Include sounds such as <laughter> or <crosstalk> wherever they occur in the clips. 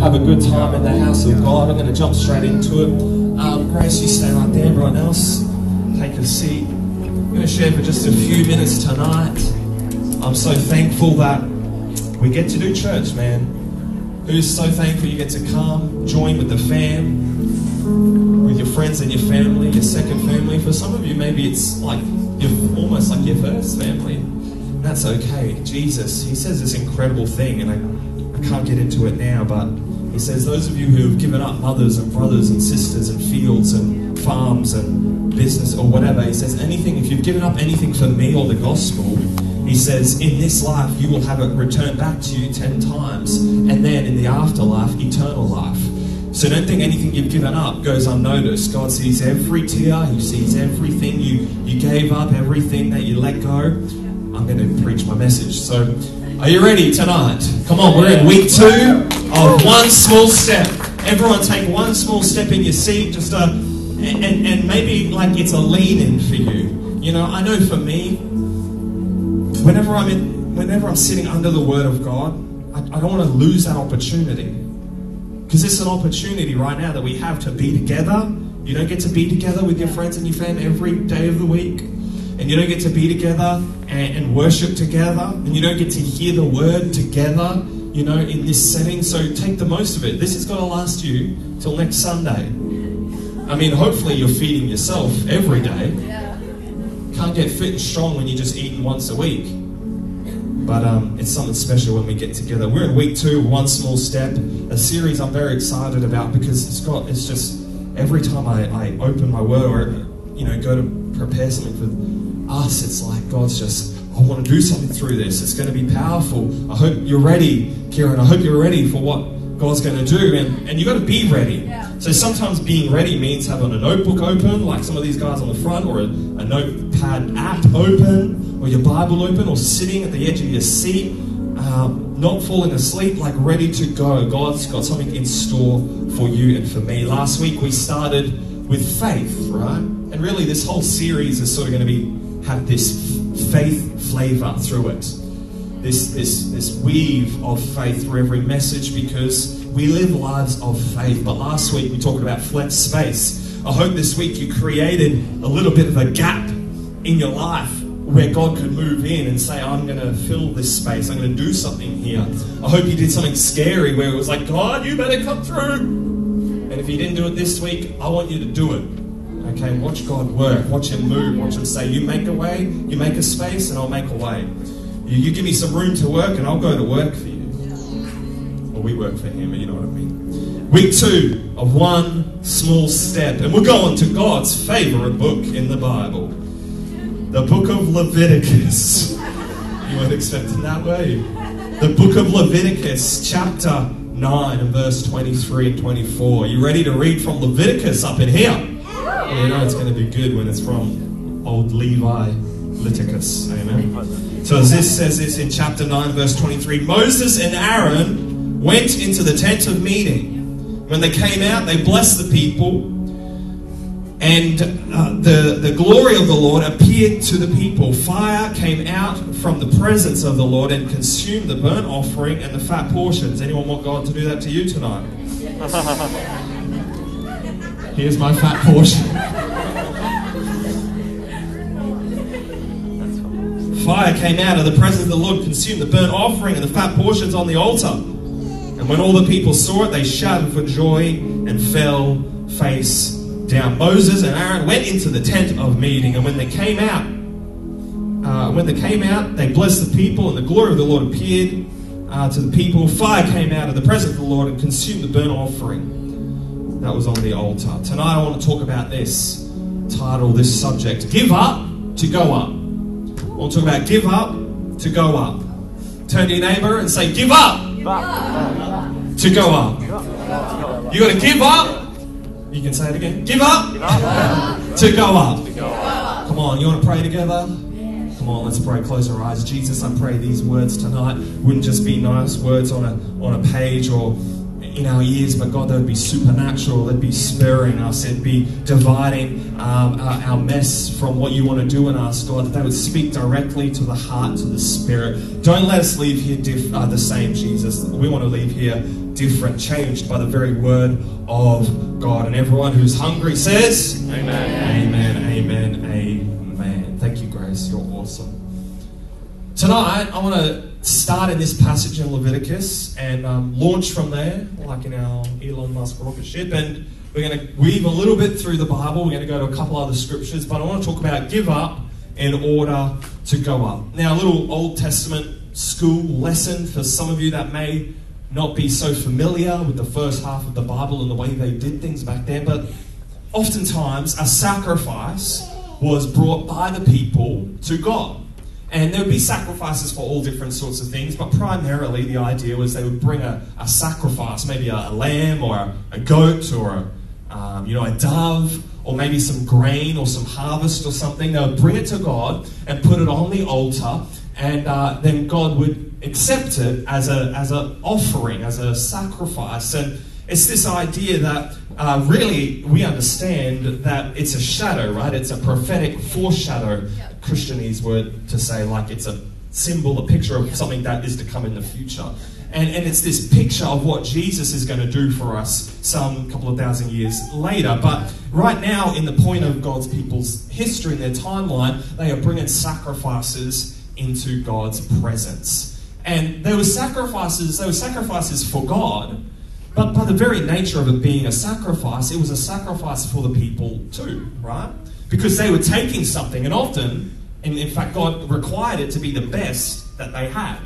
have a good time in the house of God. I'm going to jump straight into it. Um, Grace, you stay right there. Everyone else, take a seat. I'm going to share for just a few minutes tonight. I'm so thankful that we get to do church, man. Who's so thankful you get to come, join with the fam, with your friends and your family, your second family. For some of you, maybe it's like you're almost like your first family. That's okay. Jesus, he says this incredible thing, and I, I can't get into it now, but he says, Those of you who have given up mothers and brothers and sisters and fields and farms and business or whatever, he says, anything, if you've given up anything for me or the gospel, he says, in this life you will have it returned back to you ten times, and then in the afterlife, eternal life. So don't think anything you've given up goes unnoticed. God sees every tear, He sees everything you, you gave up, everything that you let go. I'm going to preach my message. So, are you ready tonight? Come on, we're in week two of one small step. Everyone take one small step in your seat, just a, and, and, and maybe like it's a lean in for you. You know, I know for me, whenever I'm in, whenever I'm sitting under the Word of God, I, I don't want to lose that opportunity because it's an opportunity right now that we have to be together. You don't get to be together with your friends and your family every day of the week, and you don't get to be together and, and worship together, and you don't get to hear the Word together. You know, in this setting, so take the most of it. This is going to last you till next Sunday. I mean, hopefully you're feeding yourself every day. Can't get fit and strong when you're just eating once a week. But um, it's something special when we get together. We're in week two, one small step, a series I'm very excited about because it's got it's just every time I, I open my word or you know go to prepare something for us, it's like God's just I want to do something through this. It's going to be powerful. I hope you're ready, Kieran. I hope you're ready for what God's going to do, and, and you've got to be ready. So sometimes being ready means having a notebook open, like some of these guys on the front, or a, a notepad app open, or your Bible open, or sitting at the edge of your seat, um, not falling asleep, like ready to go. God's got something in store for you and for me. Last week we started with faith, right? And really, this whole series is sort of going to be have this faith flavor through it this, this, this weave of faith through every message because we live lives of faith. But last week we talked about flat space. I hope this week you created a little bit of a gap in your life where God could move in and say, I'm going to fill this space. I'm going to do something here. I hope you did something scary where it was like, God, you better come through. And if you didn't do it this week, I want you to do it. Okay, watch God work. Watch Him move. Watch Him say, You make a way, you make a space, and I'll make a way. You, you give me some room to work, and I'll go to work for you. Or we work for Him, you know what I mean. Week two of one small step. And we're going to God's favorite book in the Bible the book of Leviticus. <laughs> You weren't expecting that, were you? The book of Leviticus, chapter 9 and verse 23 and 24. Are You ready to read from Leviticus up in here? You know it's going to be good when it's from old Levi Leviticus. Amen. So as this says this in chapter 9, verse 23, Moses and Aaron went into the tent of meeting. When they came out, they blessed the people, and uh, the, the glory of the Lord appeared to the people. Fire came out from the presence of the Lord and consumed the burnt offering and the fat portions. Anyone want God to do that to you tonight? <laughs> Here's my fat portion. Fire came out of the presence of the Lord, consumed the burnt offering and the fat portions on the altar. And when all the people saw it, they shouted for joy and fell face down. Moses and Aaron went into the tent of meeting, and when they came out, uh, when they came out, they blessed the people, and the glory of the Lord appeared uh, to the people. Fire came out of the presence of the Lord and consumed the burnt offering that was on the altar. Tonight, I want to talk about this title, this subject: "Give up to go up." I want to talk about give up to go up. Turn to your neighbor and say, "Give up to go up." You got to give up you can say it again. Give up, Give to go up. To go up. Come on, you want to pray together? Come on, let's pray. Close our eyes. Jesus, I pray these words tonight wouldn't just be nice words on a on a page or in our ears, but God, they would be supernatural. They'd be spurring us. They'd be dividing um, our, our, mess from what you want to do in us, God. That they would speak directly to the heart, to the spirit. Don't let us leave here diff- uh, the same, Jesus. We want to leave here different, changed by the very word of God. And everyone who's hungry says, Amen. Amen. Amen. Amen. Thank you, Grace. You're awesome. Tonight, I want to start in this passage in Leviticus and um, launch from there, like in our Elon Musk rocket ship. And we're going to weave a little bit through the Bible. We're going to go to a couple other scriptures, but I want to talk about give up in order to go up. Now, a little Old Testament school lesson for some of you that may not be so familiar with the first half of the Bible and the way they did things back then, but oftentimes a sacrifice was brought by the people to God. And there would be sacrifices for all different sorts of things, but primarily the idea was they would bring a, a sacrifice, maybe a, a, lamb or a, a goat or a, um, you know, a dove or maybe some grain or some harvest or something. They would bring it to God and put it on the altar, and uh, then God would accept it as a as an offering, as a sacrifice. And it's this idea that uh, really we understand that it's a shadow, right? It's a prophetic foreshadow. Christianese word to say like it's a symbol, a picture of something that is to come in the future. And, and it's this picture of what Jesus is going to do for us some couple of thousand years later. But right now, in the point of God's people's history and their timeline, they are bringing sacrifices into God's presence. And there were sacrifices, there were sacrifices for God, but by the very nature of it being a sacrifice, it was a sacrifice for the people too, right? Because they were taking something, and often, and in fact, God required it to be the best that they had.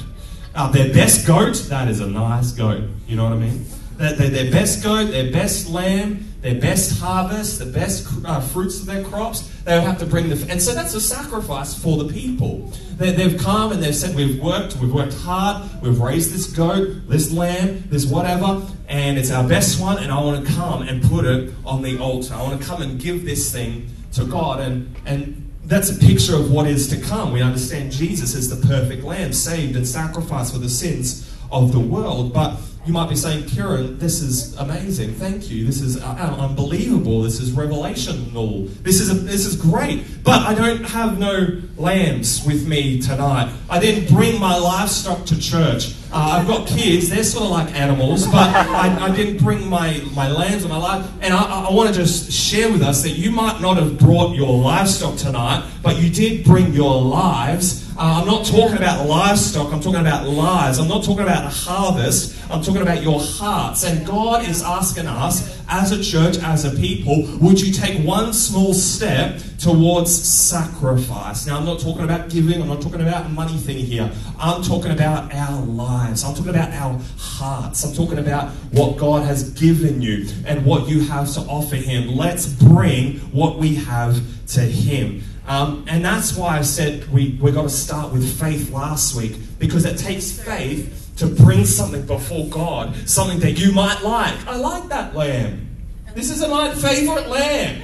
Uh, their best goat, that is a nice goat, you know what I mean? Their, their, their best goat, their best lamb, their best harvest, the best uh, fruits of their crops, they would have to bring the. And so that's a sacrifice for the people. They, they've come and they've said, We've worked, we've worked hard, we've raised this goat, this lamb, this whatever, and it's our best one, and I want to come and put it on the altar. I want to come and give this thing to God. And, and that's a picture of what is to come. We understand Jesus is the perfect lamb, saved and sacrificed for the sins of the world. But you might be saying, Kieran, this is amazing. Thank you. This is uh, unbelievable. This is revelational. This is a, this is great. But I don't have no lambs with me tonight. I didn't bring my livestock to church. Uh, I've got kids. They're sort of like animals, but I, I didn't bring my, my lambs or my life. And I, I want to just share with us that you might not have brought your livestock tonight, but you did bring your lives uh, I'm not talking about livestock, I'm talking about lives. I'm not talking about a harvest, I'm talking about your hearts. And God is asking us, as a church, as a people, would you take one small step towards sacrifice? Now, I'm not talking about giving, I'm not talking about money thing here. I'm talking about our lives, I'm talking about our hearts, I'm talking about what God has given you and what you have to offer Him. Let's bring what we have to Him. Um, and that's why I said we, we got to start with faith last week, because it takes faith to bring something before God, something that you might like. I like that lamb. This is my favorite lamb.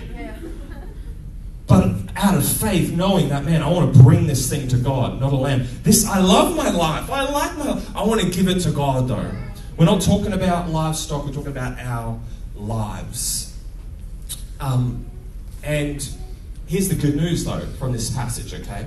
But out of faith, knowing that, man, I want to bring this thing to God, not a lamb. This, I love my life. I like my, I want to give it to God, though. We're not talking about livestock, we're talking about our lives. Um, and Here's the good news, though, from this passage, okay?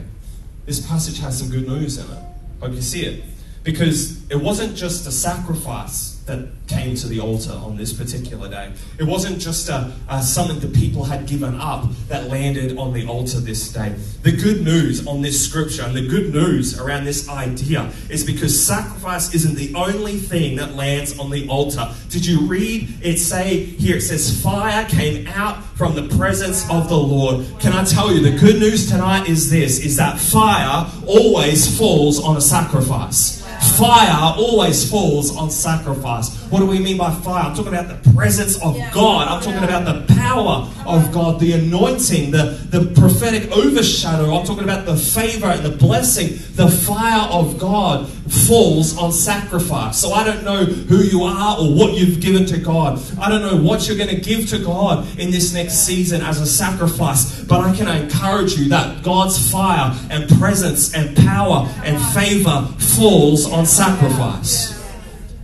This passage has some good news in it. Hope you see it. Because it wasn't just a sacrifice that came to the altar on this particular day. It wasn't just a, a, something the people had given up that landed on the altar this day. The good news on this scripture and the good news around this idea is because sacrifice isn't the only thing that lands on the altar. Did you read it say here? It says, Fire came out from the presence of the Lord. Can I tell you, the good news tonight is this is that fire always falls on a sacrifice. Fire always falls on sacrifice. What do we mean by fire? I'm talking about the presence of God. I'm talking about the power of God, the anointing, the, the prophetic overshadow. I'm talking about the favor and the blessing. The fire of God falls on sacrifice. So I don't know who you are or what you've given to God. I don't know what you're going to give to God in this next season as a sacrifice. But I can encourage you that God's fire and presence and power and favor falls on sacrifice.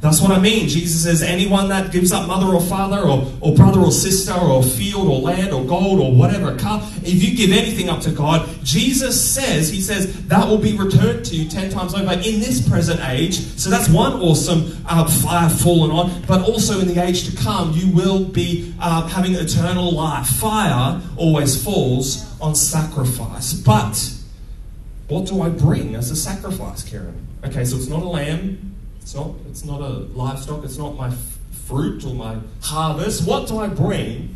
That's what I mean. Jesus says, anyone that gives up mother or father or, or brother or sister or field or land or gold or whatever, car, if you give anything up to God, Jesus says, He says, that will be returned to you ten times over in this present age. So that's one awesome uh, fire fallen on. But also in the age to come, you will be uh, having eternal life. Fire always falls on sacrifice. But what do I bring as a sacrifice, Kieran? Okay, so it's not a lamb it's not, it's not a livestock, it's not my fruit or my harvest. What do I bring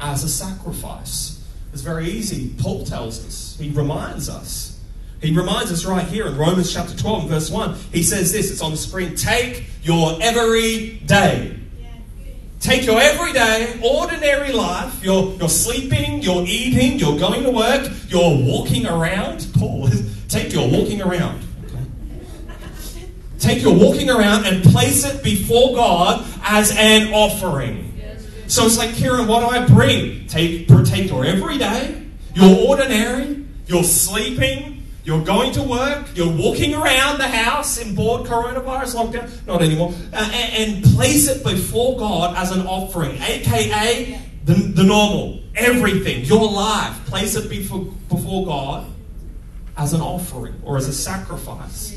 as a sacrifice? It's very easy. Paul tells us, he reminds us. He reminds us right here in Romans chapter 12, verse 1. He says this, it's on the screen Take your every day. Take your everyday, ordinary life. You're, you're sleeping, you're eating, you're going to work, you're walking around. Paul, <laughs> take your walking around. Take your walking around and place it before God as an offering. So it's like, Kieran, what do I bring? Take, take your everyday, your ordinary, you're sleeping, you're going to work, you're walking around the house in bored coronavirus lockdown, not anymore, uh, and, and, place it before God as an offering, aka the, the normal, everything, your life. Place it before, before God as an offering or as a sacrifice.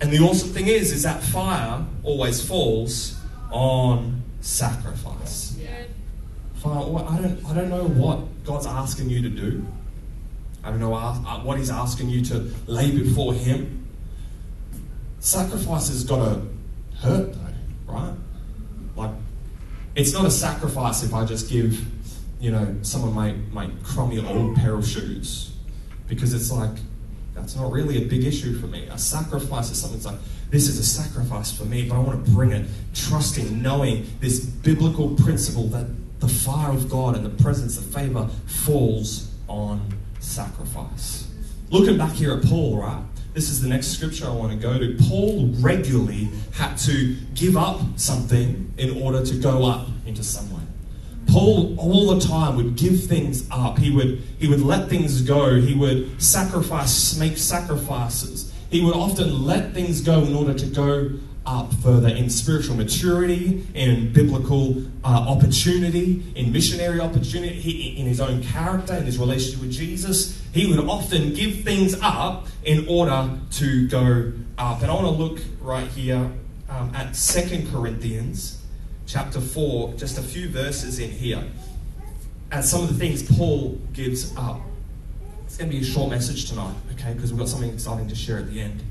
And the awesome thing is, is that fire always falls on sacrifice. Fire, I don't, I don't know what God's asking you to do. I don't know uh, what He's asking you to lay before Him. Sacrifice has got to hurt, though, right? Like, it's not a sacrifice if I just give, you know, someone my, my crummy old pair of shoes. Because it's like, that's not really a big issue for me. A sacrifice is something that's like, this is a sacrifice for me, but I want to bring it trusting, knowing this biblical principle that the fire of God and the presence of favor falls on sacrifice. Looking back here at Paul, right? This is the next scripture I want to go to. Paul regularly had to give up something in order to go up into somewhere. Paul all the time would give things up. He would, he would let things go. He would sacrifice, make sacrifices. He would often let things go in order to go up further in spiritual maturity, in biblical uh, opportunity, in missionary opportunity, he, in his own character, in his relationship with Jesus. He would often give things up in order to go up. And I want to look right here um, at Second Corinthians chapter 4, just a few verses in here, and some of the things Paul gives up. It's going to be a short message tonight, okay, because we've got something exciting to share at the end.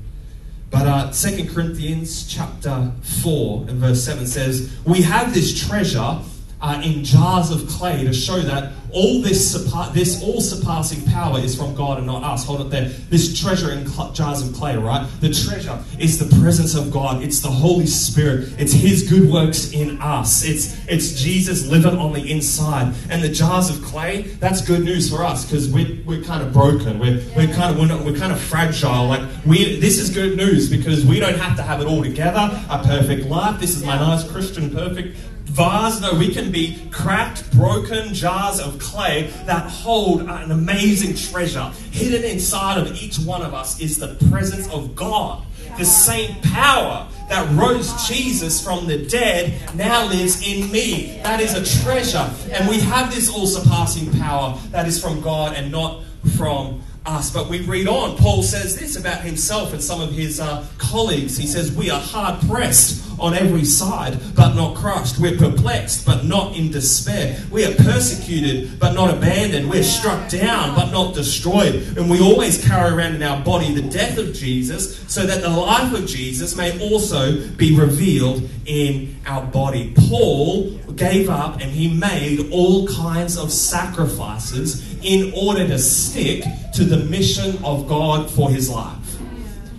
But uh, 2 Corinthians chapter 4 and verse 7 says, We have this treasure uh, in jars of clay to show that all this, this all surpassing power is from God and not us. Hold it there. This treasure in cl- jars of clay, right? The treasure is the presence of God. It's the Holy Spirit. It's His good works in us. It's it's Jesus living on the inside. And the jars of clay, that's good news for us because we're, we're kind of broken. We're, we're kind of we're, not, we're kind of fragile. Like we this is good news because we don't have to have it all together. A perfect life. This is my nice Christian perfect vase. No, we can be cracked, broken jars of clay that hold an amazing treasure. Hidden inside of each one of us is the presence of God. The same power that rose Jesus from the dead now lives in me. That is a treasure. And we have this all surpassing power that is from God and not from us. But we read on. Paul says this about himself and some of his uh, colleagues. He says, We are hard pressed on every side, but not crushed. We're perplexed, but not in despair. We are persecuted, but not abandoned. We're struck down, but not destroyed. And we always carry around in our body the death of Jesus, so that the life of Jesus may also be revealed in our body. Paul gave up and he made all kinds of sacrifices in order to stick to the mission of God for his life.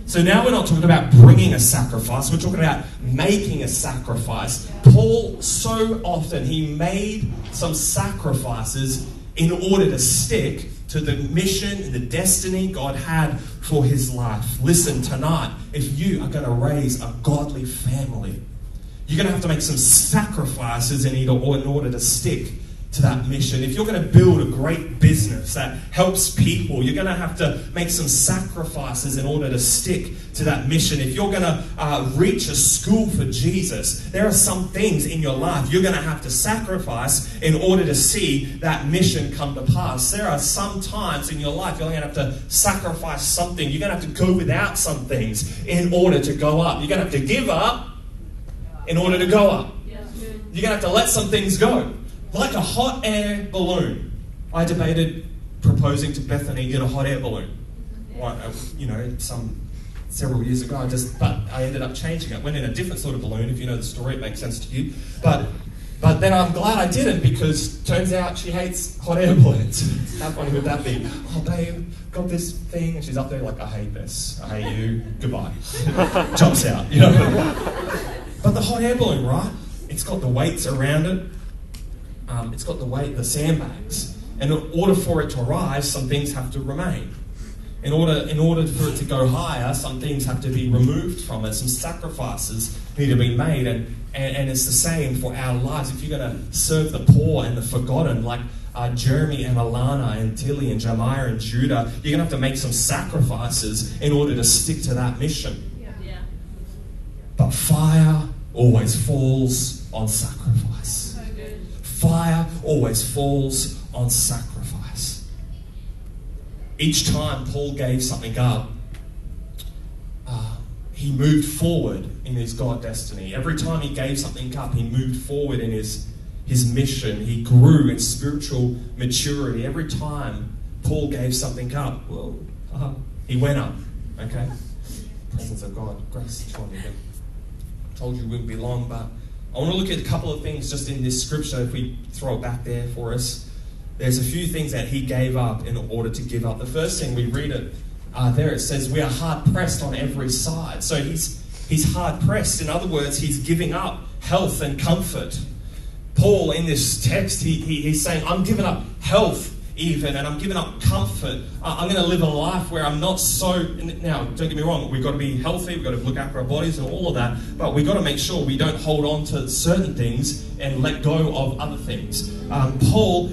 So now we're not talking about bringing a sacrifice, we're talking about making a sacrifice. Paul, so often, he made some sacrifices in order to stick to the mission and the destiny God had for his life. Listen, tonight, if you are going to raise a godly family, you're going to have to make some sacrifices in order to stick to that mission. If you're going to build a great business that helps people, you're going to have to make some sacrifices in order to stick to that mission. If you're going to uh, reach a school for Jesus, there are some things in your life you're going to have to sacrifice in order to see that mission come to pass. There are some times in your life you're going to have to sacrifice something. You're going to have to go without some things in order to go up. You're going to have to give up in order to go up. You're going to have to let some things go like a hot air balloon. I debated proposing to Bethany in a hot air balloon. Uh, you know, some several years ago. I just, but I ended up changing it. Went in a different sort of balloon. If you know the story, it makes sense to you. But, but then I'm glad I didn't because turns out she hates hot air <laughs> balloons. How funny would that be? Oh, babe, got this thing, and she's up there like, I hate this. I hate you. Goodbye. <laughs> Jumps out. You know. But the hot air balloon, right? It's got the weights around it um, it's got the weight, of the sandbags. And in order for it to rise, some things have to remain. In order, in order for it to go higher, some things have to be removed from it. Some sacrifices need to be made. And, and, and it's the same for our lives. If you're going to serve the poor and the forgotten, like uh, Jeremy and Alana and Tilly and Jemiah and Judah, you're going to have to make some sacrifices in order to stick to that mission. Yeah. Yeah. But fire always falls on sacrifice fire always falls on sacrifice. Each time Paul gave something up, uh, he moved forward in his God destiny. Every time he gave something up, he moved forward in his, his mission. He grew in spiritual maturity. Every time Paul gave something up, well, uh, he went up. Okay? Presence of God, grace, Told you it wouldn't be long, but I want to look at a couple of things just in this scripture, if we throw it back there for us. There's a few things that he gave up in order to give up. The first thing we read it uh, there, it says, We are hard pressed on every side. So he's, he's hard pressed. In other words, he's giving up health and comfort. Paul, in this text, he, he, he's saying, I'm giving up health even, and I'm giving up comfort. I'm going to live a life where I'm not so. Now, don't get me wrong, we've got to be healthy, we've got to look after our bodies and all of that, but we've got to make sure we don't hold on to certain things and let go of other things. Um, Paul,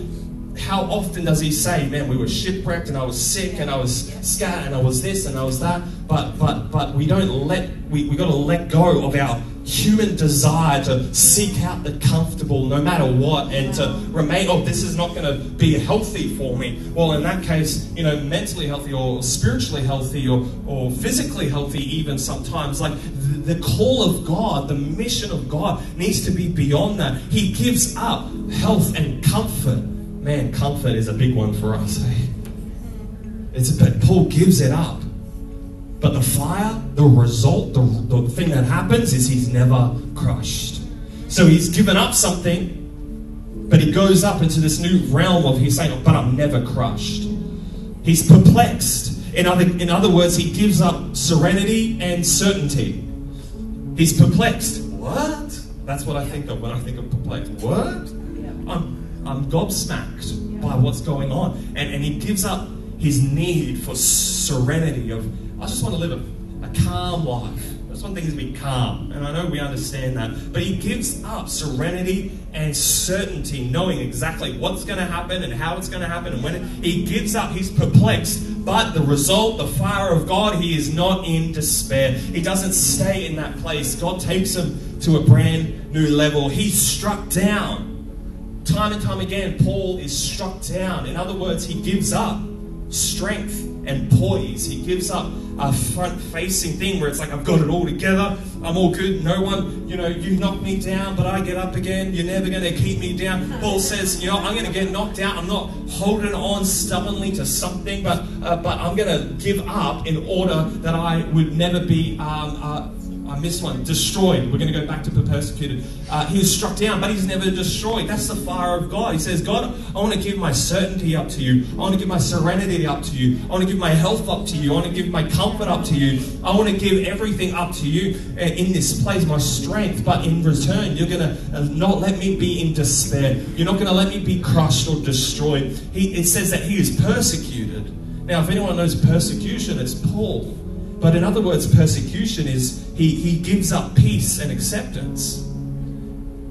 how often does he say, "Man, we were shipwrecked, and I was sick, and I was scared, and I was this, and I was that"? But but but we don't let we we got to let go of our human desire to seek out the comfortable no matter what and to remain, oh, this is not going to be healthy for me. Well, in that case, you know, mentally healthy or spiritually healthy or, or physically healthy, even sometimes. Like the, call of God, the mission of God needs to be beyond that. He gives up health and comfort. Man, comfort is a big one for us, eh? It's, but Paul gives it up but the fire, the result, the, the thing that happens is he's never crushed. So he's given up something, but he goes up into this new realm of he's saying, oh, but I'm never crushed. He's perplexed. In other, in other words, he gives up serenity and certainty. He's perplexed. What? That's what I think of when I think of perplexed. What? I'm, I'm gobsmacked by what's going on. And, and he gives up his need for serenity of I just want to live a, a calm life. That's one thing things to be calm. And I know we understand that. But he gives up serenity and certainty, knowing exactly what's going to happen and how it's going to happen and when it, he gives up. He's perplexed. But the result, the fire of God, he is not in despair. He doesn't stay in that place. God takes him to a brand new level. He's struck down. Time and time again, Paul is struck down. In other words, he gives up strength and poise. He gives up a front facing thing where it's like, I've got it all together. I'm all good. No one, you know, you knock me down, but I get up again. You're never going to keep me down. Paul says, you know, I'm going to get knocked out. I'm not holding on stubbornly to something, but, uh, but I'm going to give up in order that I would never be um, uh, I missed one. Destroyed. We're going to go back to persecuted. Uh, he was struck down, but he's never destroyed. That's the fire of God. He says, God, I want to give my certainty up to you. I want to give my serenity up to you. I want to give my health up to you. I want to give my comfort up to you. I want to give everything up to you uh, in this place, my strength. But in return, you're going to uh, not let me be in despair. You're not going to let me be crushed or destroyed. He, it says that he is persecuted. Now, if anyone knows persecution, it's Paul. But in other words, persecution is he, he gives up peace and acceptance.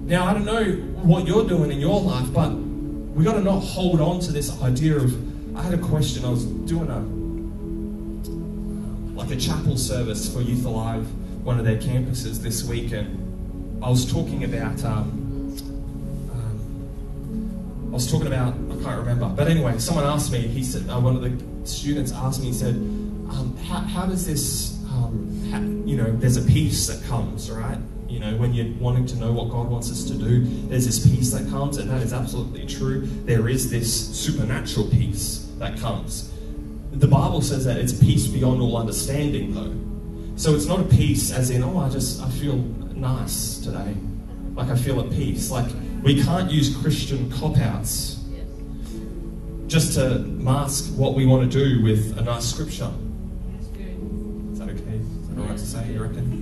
Now, I don't know what you're doing in your life, but we got to not hold on to this idea of. I had a question. I was doing a like a chapel service for Youth Alive, one of their campuses this week, and I was talking about. Um, um, I was talking about. I can't remember, but anyway, someone asked me. He said uh, one of the students asked me. He said, um, how, "How does this? Um, how, you know, there's a peace that comes, right? You know, when you're wanting to know what God wants us to do, there's this peace that comes, and that is absolutely true. There is this supernatural peace that comes. The Bible says that it's peace beyond all understanding, though. So it's not a peace as in, oh, I just I feel nice today, like I feel at peace. Like we can't use Christian cop outs just to mask what we want to do with a nice scripture. You reckon?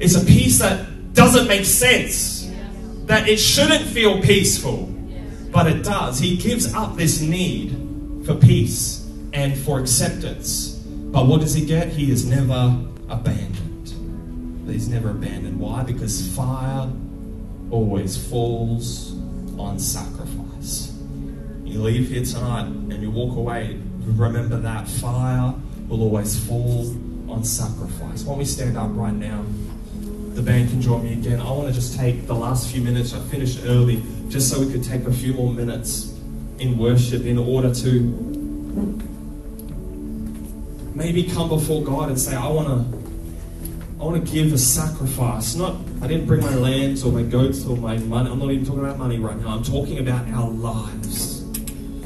It's a peace that doesn't make sense. That it shouldn't feel peaceful, but it does. He gives up this need for peace and for acceptance. But what does he get? He is never abandoned. He's never abandoned. Why? Because fire always falls on sacrifice. You leave here tonight and you walk away, remember that fire will always fall on sacrifice. Don't we stand up right now? the band can join me again. I want to just take the last few minutes. I finished early just so we could take a few more minutes in worship in order to maybe come before God and say, I want to. I want to give a sacrifice. Not, I didn't bring my lambs or my goats or my money. I'm not even talking about money right now. I'm talking about our lives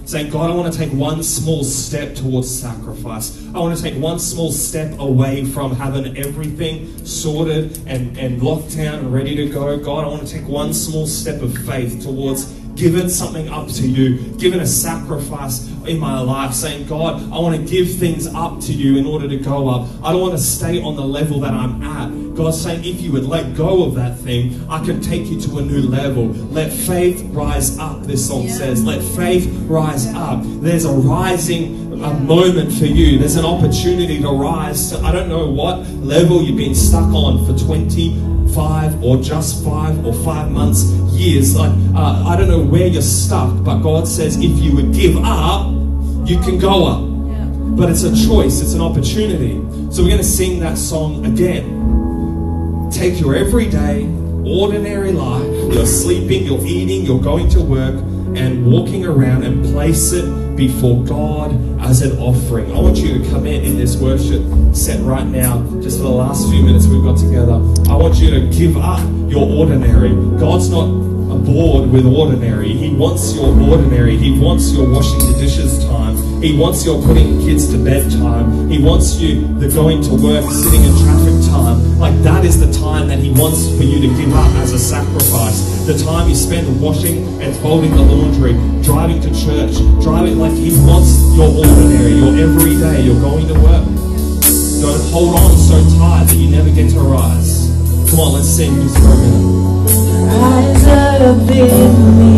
saying, God, I want to take one small step towards sacrifice. I want to take one small step away from having everything sorted and, and locked down and ready to go. God, I want to take one small step of faith towards giving something up to you, given a sacrifice in my life, saying, God, I want to give things up to you in order to go up. I don't want to stay on the level that I'm at. God's saying, if you would let go of that thing, I can take you to a new level. Let faith rise up, this song yeah. says. Let faith rise up. There's a rising a moment for you. There's an opportunity to rise to, I don't know what level you've been stuck on for 25 or just five or five months, years. Like, uh, I don't know where you're stuck, but God says if you would give up, you can go up. But it's a choice, it's an opportunity. So we're going to sing that song again. Take your everyday, ordinary life. You're sleeping, you're eating, you're going to work, and walking around and place it before God as an offering. I want you to come in in this worship set right now, just for the last few minutes we've got together. I want you to give up your ordinary. God's not bored with ordinary. He wants your ordinary. He wants your washing the dishes time. He wants your putting kids to bed time. He wants you the going to work, sitting in traffic time. Like that is the time that he wants for you to give up as a sacrifice. The time you spend washing and folding the laundry, driving to church, driving like he wants your ordinary, your everyday, you're going to work. Don't hold on so tight that you never get to rise. Come on, let's sing just for a minute. Rise up in